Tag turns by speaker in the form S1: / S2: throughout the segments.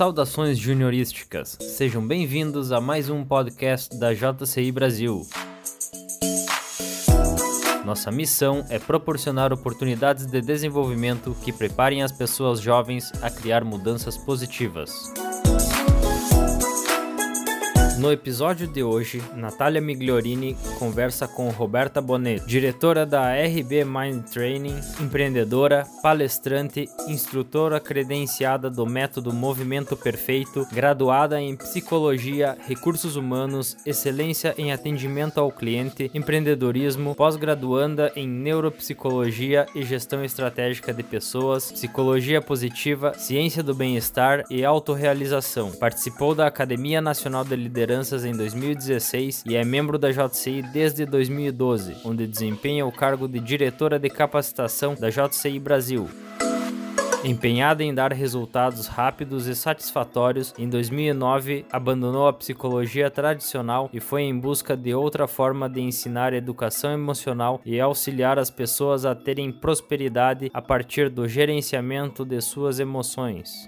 S1: Saudações juniorísticas. Sejam bem-vindos a mais um podcast da JCI Brasil. Nossa missão é proporcionar oportunidades de desenvolvimento que preparem as pessoas jovens a criar mudanças positivas. No episódio de hoje, Natália Migliorini conversa com Roberta Bonet, diretora da RB Mind Training, empreendedora, palestrante, instrutora credenciada do método Movimento Perfeito, graduada em Psicologia, Recursos Humanos, Excelência em Atendimento ao Cliente, Empreendedorismo, pós-graduanda em Neuropsicologia e Gestão Estratégica de Pessoas, Psicologia Positiva, Ciência do Bem-Estar e Autorrealização. Participou da Academia Nacional de Liderança lideranças em 2016 e é membro da JCI desde 2012, onde desempenha o cargo de diretora de capacitação da JCI Brasil. Empenhada em dar resultados rápidos e satisfatórios, em 2009 abandonou a psicologia tradicional e foi em busca de outra forma de ensinar educação emocional e auxiliar as pessoas a terem prosperidade a partir do gerenciamento de suas emoções.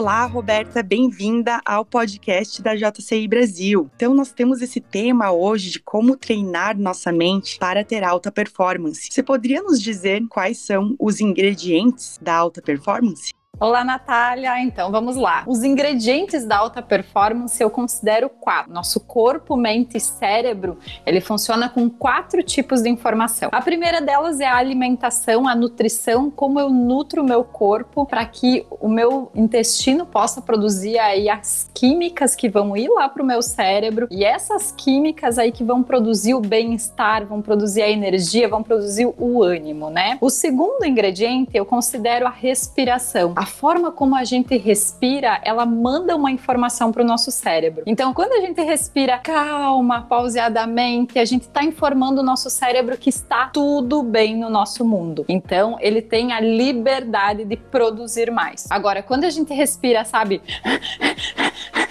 S2: Olá, Roberta, bem-vinda ao podcast da JCI Brasil. Então, nós temos esse tema hoje de como treinar nossa mente para ter alta performance. Você poderia nos dizer quais são os ingredientes da alta performance?
S3: Olá, Natália. Então vamos lá. Os ingredientes da alta performance eu considero quatro. Nosso corpo, mente e cérebro, ele funciona com quatro tipos de informação. A primeira delas é a alimentação, a nutrição, como eu nutro o meu corpo para que o meu intestino possa produzir aí as químicas que vão ir lá para o meu cérebro e essas químicas aí que vão produzir o bem-estar, vão produzir a energia, vão produzir o ânimo, né? O segundo ingrediente eu considero a respiração. A forma como a gente respira, ela manda uma informação para o nosso cérebro. Então, quando a gente respira calma, pauseadamente, a gente está informando o nosso cérebro que está tudo bem no nosso mundo. Então, ele tem a liberdade de produzir mais. Agora, quando a gente respira, sabe?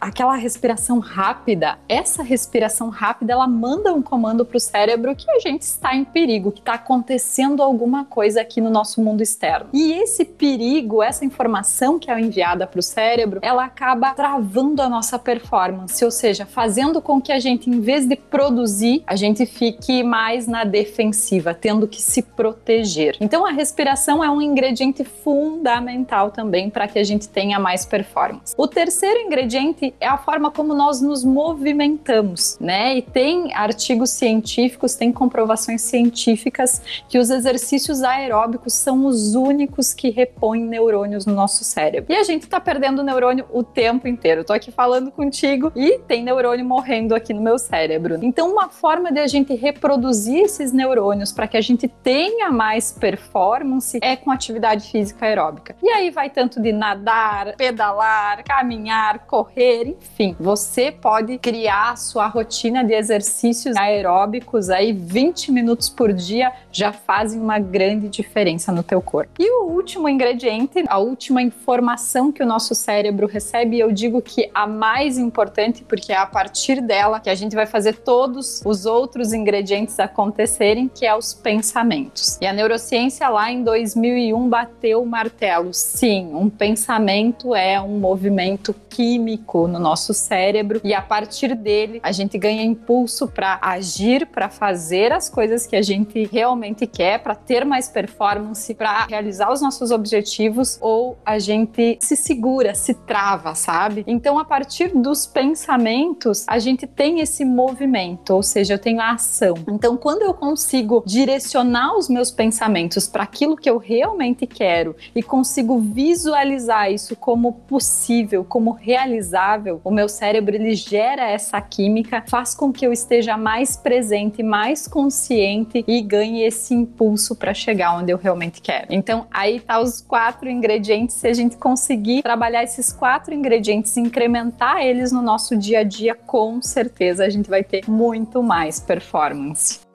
S3: aquela respiração rápida, essa respiração rápida, ela manda um comando para o cérebro que a gente está em perigo, que está acontecendo alguma coisa aqui no nosso mundo externo. E esse perigo, essa informação que é enviada para o cérebro, ela acaba travando a nossa performance, ou seja, fazendo com que a gente, em vez de produzir, a gente fique mais na defensiva, tendo que se proteger. Então, a respiração é um ingrediente fundamental também para que a gente tenha mais performance. O terceiro ingrediente é a forma como nós nos movimentamos, né? E tem artigos científicos, tem comprovações científicas que os exercícios aeróbicos são os únicos que repõem neurônios no nosso cérebro. E a gente tá perdendo neurônio o tempo inteiro. Eu tô aqui falando contigo e tem neurônio morrendo aqui no meu cérebro. Então, uma forma de a gente reproduzir esses neurônios para que a gente tenha mais performance é com atividade física aeróbica. E aí vai tanto de nadar, pedalar, caminhar, correr, enfim, você pode criar a sua rotina de exercícios aeróbicos aí 20 minutos por dia já fazem uma grande diferença no teu corpo. E o último ingrediente, a última informação que o nosso cérebro recebe, eu digo que a mais importante, porque é a partir dela que a gente vai fazer todos os outros ingredientes acontecerem, que é os pensamentos. E a neurociência lá em 2001 bateu o martelo. Sim, um pensamento é um movimento químico no nosso cérebro e a partir dele a gente ganha impulso para agir, para fazer as coisas que a gente realmente quer, para ter mais performance, para realizar os nossos objetivos ou a gente se segura, se trava, sabe? Então a partir dos pensamentos a gente tem esse movimento, ou seja, eu tenho a ação. Então quando eu consigo direcionar os meus pensamentos para aquilo que eu realmente quero e consigo visualizar isso como possível, como realizável o meu cérebro ele gera essa química, faz com que eu esteja mais presente, mais consciente e ganhe esse impulso para chegar onde eu realmente quero. Então, aí tá os quatro ingredientes. Se a gente conseguir trabalhar esses quatro ingredientes, incrementar eles no nosso dia a dia, com certeza a gente vai ter muito mais performance.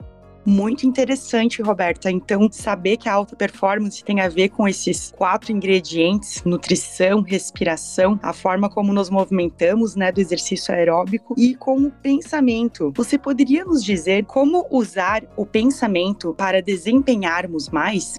S2: Muito interessante, Roberta. Então, saber que a alta performance tem a ver com esses quatro ingredientes: nutrição, respiração, a forma como nos movimentamos, né, do exercício aeróbico e com o pensamento. Você poderia nos dizer como usar o pensamento para desempenharmos mais?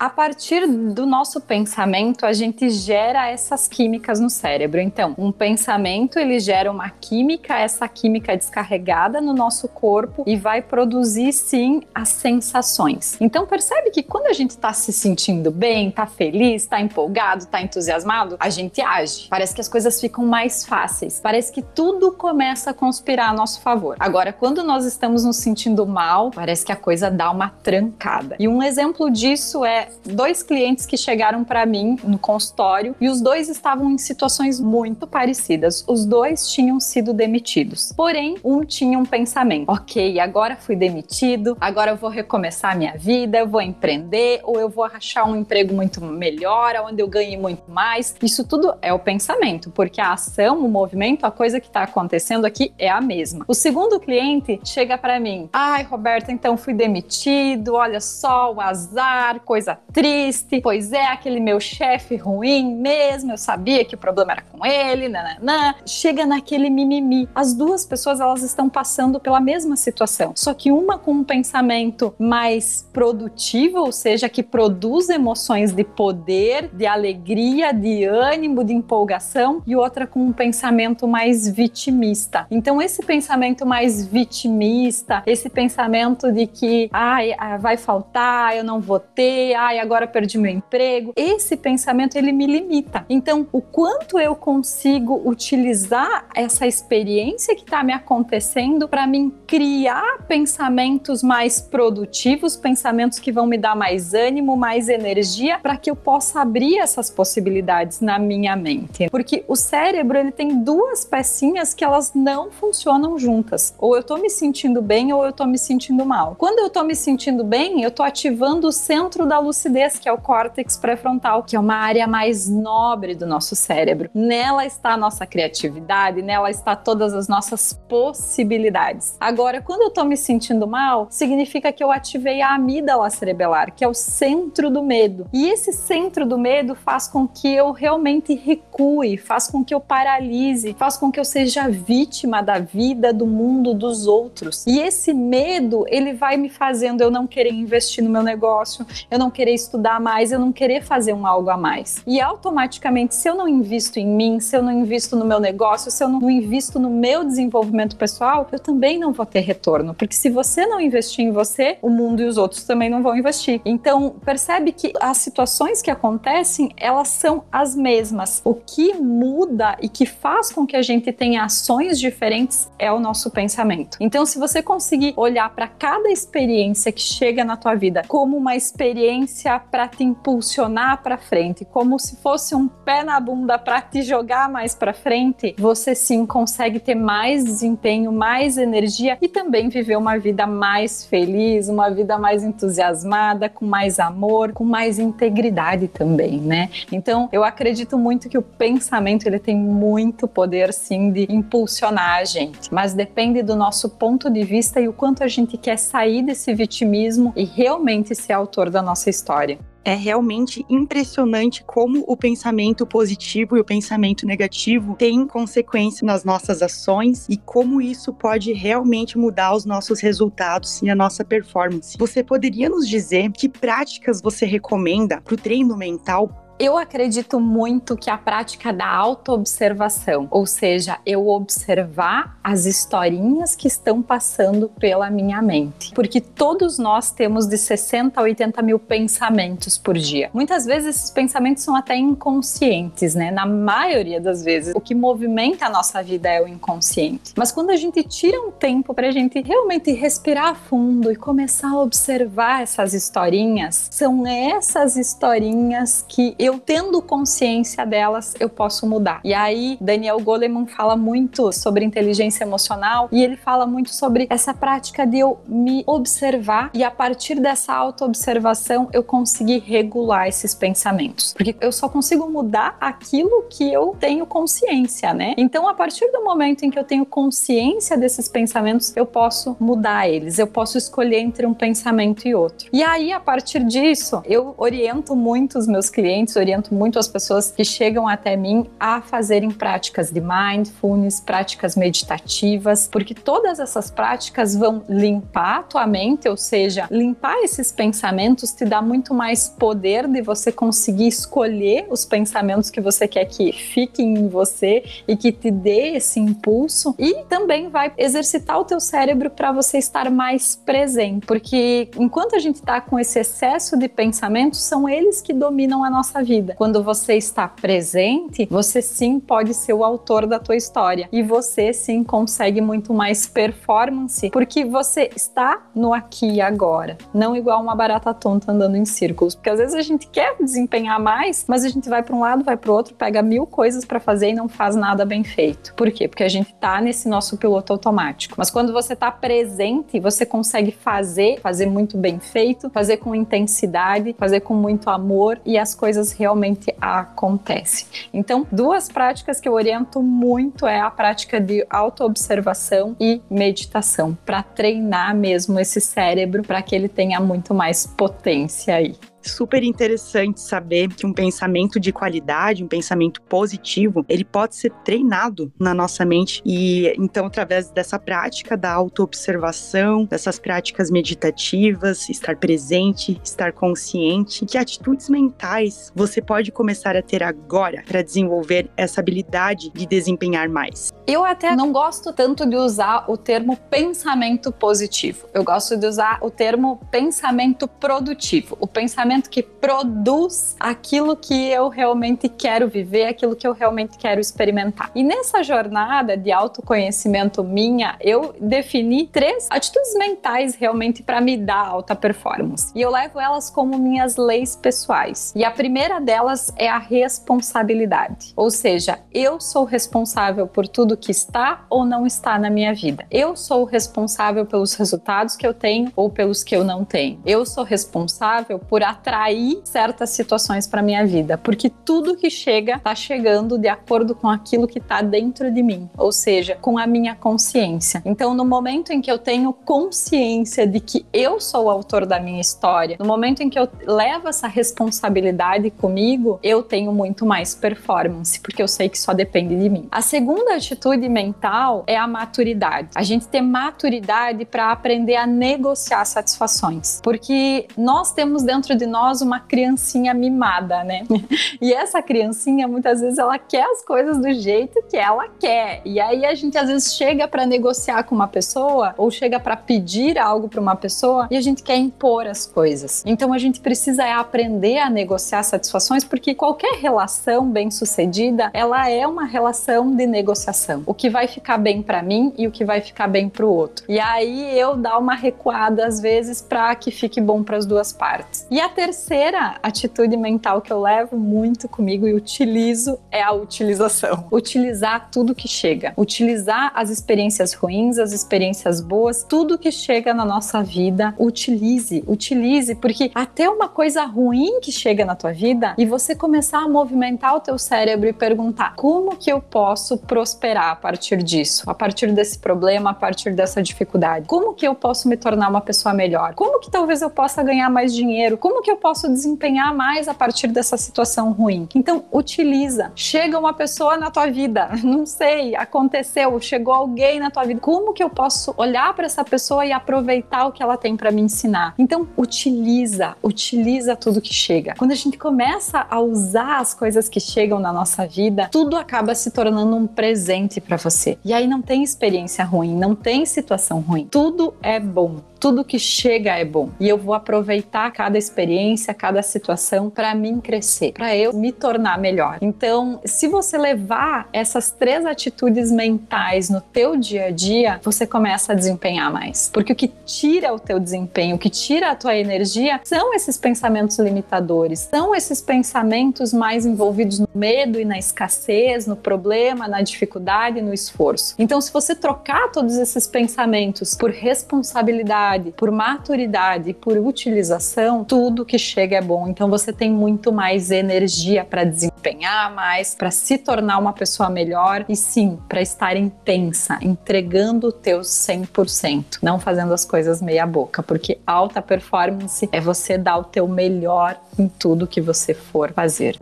S3: A partir do nosso pensamento, a gente gera essas químicas no cérebro. Então, um pensamento ele gera uma química, essa química é descarregada no nosso corpo e vai produzir sim as sensações. Então, percebe que quando a gente está se sentindo bem, está feliz, está empolgado, está entusiasmado, a gente age. Parece que as coisas ficam mais fáceis. Parece que tudo começa a conspirar a nosso favor. Agora, quando nós estamos nos sentindo mal, parece que a coisa dá uma trancada. E um exemplo disso é dois clientes que chegaram para mim no consultório e os dois estavam em situações muito parecidas. Os dois tinham sido demitidos. Porém, um tinha um pensamento: ok, agora fui demitido, agora eu vou recomeçar minha vida, eu vou empreender ou eu vou achar um emprego muito melhor, onde eu ganhe muito mais. Isso tudo é o pensamento, porque a ação, o movimento, a coisa que está acontecendo aqui é a mesma. O segundo cliente chega para mim: ai, Roberta, então fui demitido, olha só o azar, coisa triste, pois é, aquele meu chefe ruim mesmo, eu sabia que o problema era com ele, nananã. Chega naquele mimimi. As duas pessoas, elas estão passando pela mesma situação, só que uma com um pensamento mais produtivo, ou seja, que produz emoções de poder, de alegria, de ânimo, de empolgação, e outra com um pensamento mais vitimista. Então, esse pensamento mais vitimista, esse pensamento de que, ai, ah, vai faltar, eu não vou ter, ai, agora perdi meu emprego. Esse pensamento ele me limita. Então, o quanto eu consigo utilizar essa experiência que está me acontecendo para mim criar pensamentos mais produtivos, pensamentos que vão me dar mais ânimo, mais energia, para que eu possa abrir essas possibilidades na minha mente. Porque o cérebro ele tem duas pecinhas que elas não funcionam juntas. Ou eu estou me sentindo bem ou eu estou me sentindo mal. Quando eu estou me sentindo bem, eu estou ativando o centro da lucidez lucidez, que é o córtex pré-frontal, que é uma área mais nobre do nosso cérebro. Nela está a nossa criatividade, nela está todas as nossas possibilidades. Agora, quando eu estou me sentindo mal, significa que eu ativei a amígdala cerebelar, que é o centro do medo. E esse centro do medo faz com que eu realmente recue, faz com que eu paralise, faz com que eu seja vítima da vida, do mundo, dos outros. E esse medo, ele vai me fazendo eu não querer investir no meu negócio, eu não querer estudar mais, eu não querer fazer um algo a mais. E automaticamente, se eu não invisto em mim, se eu não invisto no meu negócio, se eu não invisto no meu desenvolvimento pessoal, eu também não vou ter retorno. Porque se você não investir em você, o mundo e os outros também não vão investir. Então, percebe que as situações que acontecem, elas são as mesmas. O que muda e que faz com que a gente tenha ações diferentes é o nosso pensamento. Então, se você conseguir olhar para cada experiência que chega na tua vida como uma experiência para te impulsionar para frente, como se fosse um pé na bunda para te jogar mais para frente, você sim consegue ter mais desempenho, mais energia e também viver uma vida mais feliz, uma vida mais entusiasmada, com mais amor, com mais integridade também, né? Então, eu acredito muito que o pensamento ele tem muito poder sim de impulsionar a gente, mas depende do nosso ponto de vista e o quanto a gente quer sair desse vitimismo e realmente ser autor da nossa história história.
S2: É realmente impressionante como o pensamento positivo e o pensamento negativo têm consequência nas nossas ações e como isso pode realmente mudar os nossos resultados e a nossa performance. Você poderia nos dizer que práticas você recomenda para o treino mental
S3: eu acredito muito que a prática da autoobservação, ou seja, eu observar as historinhas que estão passando pela minha mente. Porque todos nós temos de 60 a 80 mil pensamentos por dia. Muitas vezes esses pensamentos são até inconscientes, né? Na maioria das vezes, o que movimenta a nossa vida é o inconsciente. Mas quando a gente tira um tempo para a gente realmente respirar fundo e começar a observar essas historinhas, são essas historinhas que eu eu tendo consciência delas, eu posso mudar. E aí, Daniel Goleman fala muito sobre inteligência emocional e ele fala muito sobre essa prática de eu me observar e a partir dessa autoobservação eu conseguir regular esses pensamentos. Porque eu só consigo mudar aquilo que eu tenho consciência, né? Então, a partir do momento em que eu tenho consciência desses pensamentos, eu posso mudar eles, eu posso escolher entre um pensamento e outro. E aí, a partir disso, eu oriento muito os meus clientes, oriento muito as pessoas que chegam até mim a fazerem práticas de mindfulness, práticas meditativas, porque todas essas práticas vão limpar a tua mente, ou seja, limpar esses pensamentos te dá muito mais poder de você conseguir escolher os pensamentos que você quer que fiquem em você e que te dê esse impulso e também vai exercitar o teu cérebro para você estar mais presente, porque enquanto a gente está com esse excesso de pensamentos, são eles que dominam a nossa vida. Quando você está presente, você sim pode ser o autor da tua história e você sim consegue muito mais performance, porque você está no aqui e agora, não igual uma barata tonta andando em círculos, porque às vezes a gente quer desempenhar mais, mas a gente vai para um lado, vai para o outro, pega mil coisas para fazer e não faz nada bem feito. Por quê? Porque a gente está nesse nosso piloto automático. Mas quando você está presente, você consegue fazer, fazer muito bem feito, fazer com intensidade, fazer com muito amor e as coisas realmente acontecem. Então, duas práticas que eu oriento muito é a prática de autoobservação e meditação, para treinar mesmo esse cérebro para que ele tenha muito mais potência aí
S2: super interessante saber que um pensamento de qualidade, um pensamento positivo, ele pode ser treinado na nossa mente e então através dessa prática da autoobservação, dessas práticas meditativas, estar presente, estar consciente, que atitudes mentais você pode começar a ter agora para desenvolver essa habilidade de desempenhar mais.
S3: Eu até não gosto tanto de usar o termo pensamento positivo. Eu gosto de usar o termo pensamento produtivo. O pensamento pensamento que produz aquilo que eu realmente quero viver, aquilo que eu realmente quero experimentar. E nessa jornada de autoconhecimento minha, eu defini três atitudes mentais realmente para me dar alta performance. E eu levo elas como minhas leis pessoais. E a primeira delas é a responsabilidade. Ou seja, eu sou responsável por tudo que está ou não está na minha vida. Eu sou responsável pelos resultados que eu tenho ou pelos que eu não tenho. Eu sou responsável por atrair certas situações para minha vida, porque tudo que chega está chegando de acordo com aquilo que está dentro de mim, ou seja, com a minha consciência. Então, no momento em que eu tenho consciência de que eu sou o autor da minha história, no momento em que eu levo essa responsabilidade comigo, eu tenho muito mais performance, porque eu sei que só depende de mim. A segunda atitude mental é a maturidade. A gente ter maturidade para aprender a negociar satisfações, porque nós temos dentro de nós uma criancinha mimada, né? E essa criancinha muitas vezes ela quer as coisas do jeito que ela quer. E aí a gente às vezes chega para negociar com uma pessoa ou chega para pedir algo para uma pessoa e a gente quer impor as coisas. Então a gente precisa é aprender a negociar satisfações porque qualquer relação bem-sucedida, ela é uma relação de negociação. O que vai ficar bem para mim e o que vai ficar bem para o outro. E aí eu dar uma recuada às vezes para que fique bom para as duas partes. E a terceira atitude mental que eu levo muito comigo e utilizo é a utilização. Utilizar tudo que chega. Utilizar as experiências ruins, as experiências boas, tudo que chega na nossa vida, utilize, utilize, porque até uma coisa ruim que chega na tua vida e você começar a movimentar o teu cérebro e perguntar: como que eu posso prosperar a partir disso? A partir desse problema, a partir dessa dificuldade? Como que eu posso me tornar uma pessoa melhor? Como que talvez eu possa ganhar mais dinheiro? Como que que eu posso desempenhar mais a partir dessa situação ruim? Então, utiliza. Chega uma pessoa na tua vida, não sei, aconteceu, chegou alguém na tua vida. Como que eu posso olhar para essa pessoa e aproveitar o que ela tem para me ensinar? Então, utiliza, utiliza tudo que chega. Quando a gente começa a usar as coisas que chegam na nossa vida, tudo acaba se tornando um presente para você. E aí não tem experiência ruim, não tem situação ruim. Tudo é bom tudo que chega é bom. E eu vou aproveitar cada experiência experiência, cada situação para mim crescer, para eu me tornar melhor. Então, se você levar essas três atitudes mentais no teu dia a dia, você começa a desempenhar mais. Porque o que tira o teu desempenho, o que tira a tua energia são esses pensamentos limitadores, são esses pensamentos mais envolvidos no medo e na escassez, no problema, na dificuldade, no esforço. Então, se você trocar todos esses pensamentos por responsabilidade, por maturidade, por utilização, tudo que chega é bom. Então, você tem muito mais energia para desempenhar mais, para se tornar uma pessoa melhor e sim, para estar intensa, entregando o teu 100%, não fazendo as coisas meia boca, porque alta performance é você dar o teu melhor em tudo que você for fazer.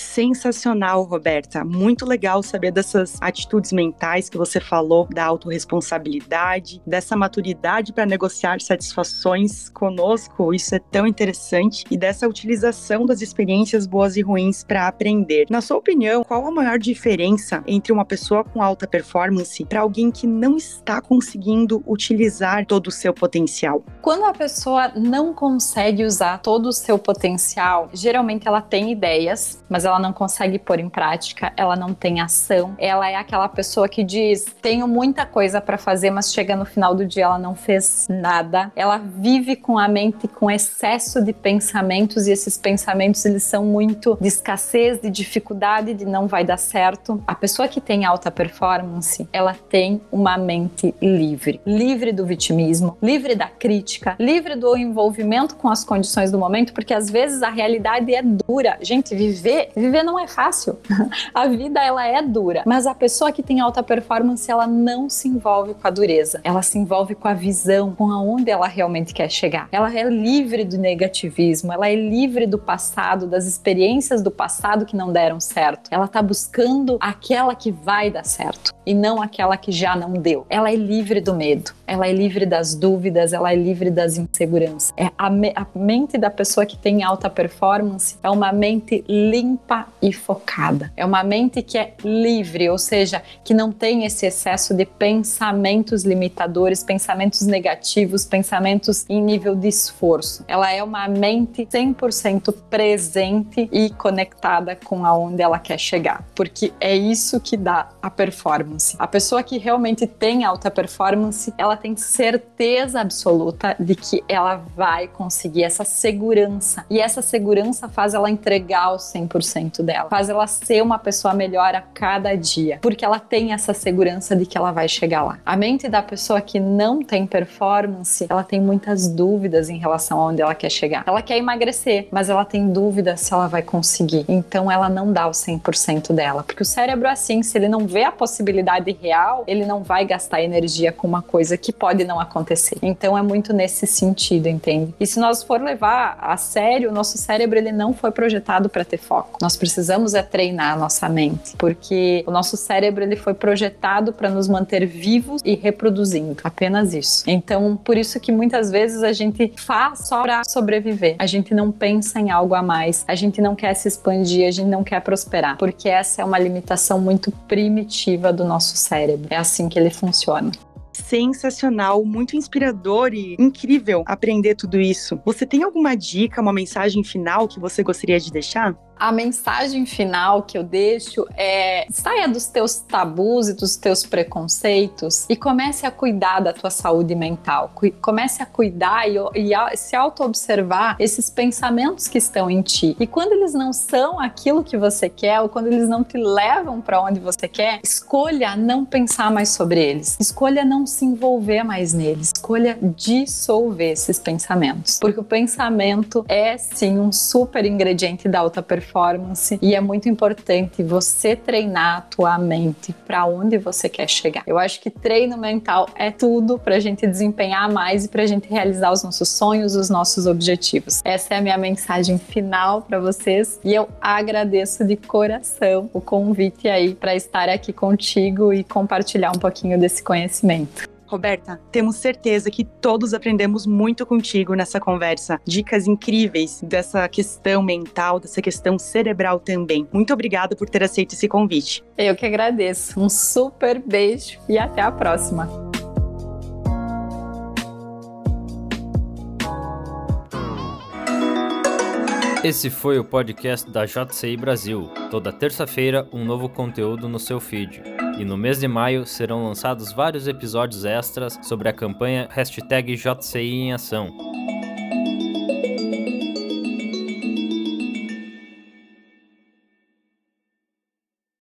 S2: Sensacional, Roberta. Muito legal saber dessas atitudes mentais que você falou, da autorresponsabilidade, dessa maturidade para negociar satisfações conosco. Isso é tão interessante e dessa utilização das experiências boas e ruins para aprender. Na sua opinião, qual a maior diferença entre uma pessoa com alta performance para alguém que não está conseguindo utilizar todo o seu potencial?
S3: Quando a pessoa não consegue usar todo o seu potencial, geralmente ela tem ideias, mas ela não consegue pôr em prática, ela não tem ação. Ela é aquela pessoa que diz: tenho muita coisa para fazer, mas chega no final do dia ela não fez nada. Ela vive com a mente com excesso de pensamentos e esses pensamentos eles são muito de escassez, de dificuldade, de não vai dar certo. A pessoa que tem alta performance, ela tem uma mente livre, livre do vitimismo, livre da crítica, livre do envolvimento com as condições do momento, porque às vezes a realidade é dura. Gente, viver, viver não é fácil. a vida ela é dura, mas a pessoa que tem alta performance, ela não se envolve com a dureza. Ela se envolve com a visão, com aonde ela realmente quer chegar. Ela é livre do negativismo, ela é livre do passado, das experiências do passado que não deram certo. Ela tá buscando aquela que vai dar certo e não aquela que já não deu. Ela é livre do medo, ela é livre das dúvidas, ela é livre das inseguranças. É a, me a mente da pessoa que tem alta performance é uma mente limpa e focada. É uma mente que é livre, ou seja, que não tem esse excesso de pensamentos limitadores, pensamentos negativos, pensamentos em nível de esforço. Ela é uma mente 100% presente e conectada com aonde ela quer chegar, porque é isso que dá a performance. A pessoa que realmente tem alta performance, ela tem certeza absoluta de que ela vai conseguir essa segurança. E essa segurança faz ela entregar o 100% dela, faz ela ser uma pessoa melhor a cada dia, porque ela tem essa segurança de que ela vai chegar lá. A mente da pessoa que não tem performance, ela tem muitas dúvidas em relação a onde ela quer chegar. Ela quer emagrecer, mas ela tem dúvida se ela vai conseguir. Então ela não dá o 100% dela, porque o cérebro é assim, se ele não vê a possibilidade real, ele não vai gastar energia com uma coisa que pode não acontecer. Então é muito nesse sentido, entende? E se nós for levar a sério, o nosso cérebro ele não foi projetado para ter foco. Nós precisamos é treinar a nossa mente, porque o nosso cérebro ele foi projetado para nos manter vivos e reproduzindo, apenas isso. Então, por isso que muitas vezes a gente faz só para sobreviver. A gente não pensa em algo a mais, a gente não quer se expandir, a gente não quer prosperar, porque essa é uma limitação muito primitiva do nosso cérebro. É assim que ele funciona
S2: sensacional, muito inspirador e incrível aprender tudo isso. Você tem alguma dica, uma mensagem final que você gostaria de deixar?
S3: A mensagem final que eu deixo é: saia dos teus tabus e dos teus preconceitos e comece a cuidar da tua saúde mental. Comece a cuidar e, e a, se auto-observar esses pensamentos que estão em ti. E quando eles não são aquilo que você quer ou quando eles não te levam para onde você quer, escolha não pensar mais sobre eles. Escolha não se envolver mais neles. Escolha dissolver esses pensamentos. Porque o pensamento é sim um super ingrediente da alta performance performance e é muito importante você treinar a tua mente para onde você quer chegar. Eu acho que treino mental é tudo para a gente desempenhar mais e para a gente realizar os nossos sonhos, os nossos objetivos. Essa é a minha mensagem final para vocês e eu agradeço de coração o convite aí para estar aqui contigo e compartilhar um pouquinho desse conhecimento.
S2: Roberta, temos certeza que todos aprendemos muito contigo nessa conversa. Dicas incríveis dessa questão mental, dessa questão cerebral também. Muito obrigada por ter aceito esse convite.
S3: Eu que agradeço. Um super beijo e até a próxima.
S1: Esse foi o podcast da JCI Brasil. Toda terça-feira, um novo conteúdo no seu feed. E no mês de maio serão lançados vários episódios extras sobre a campanha JCI em Ação.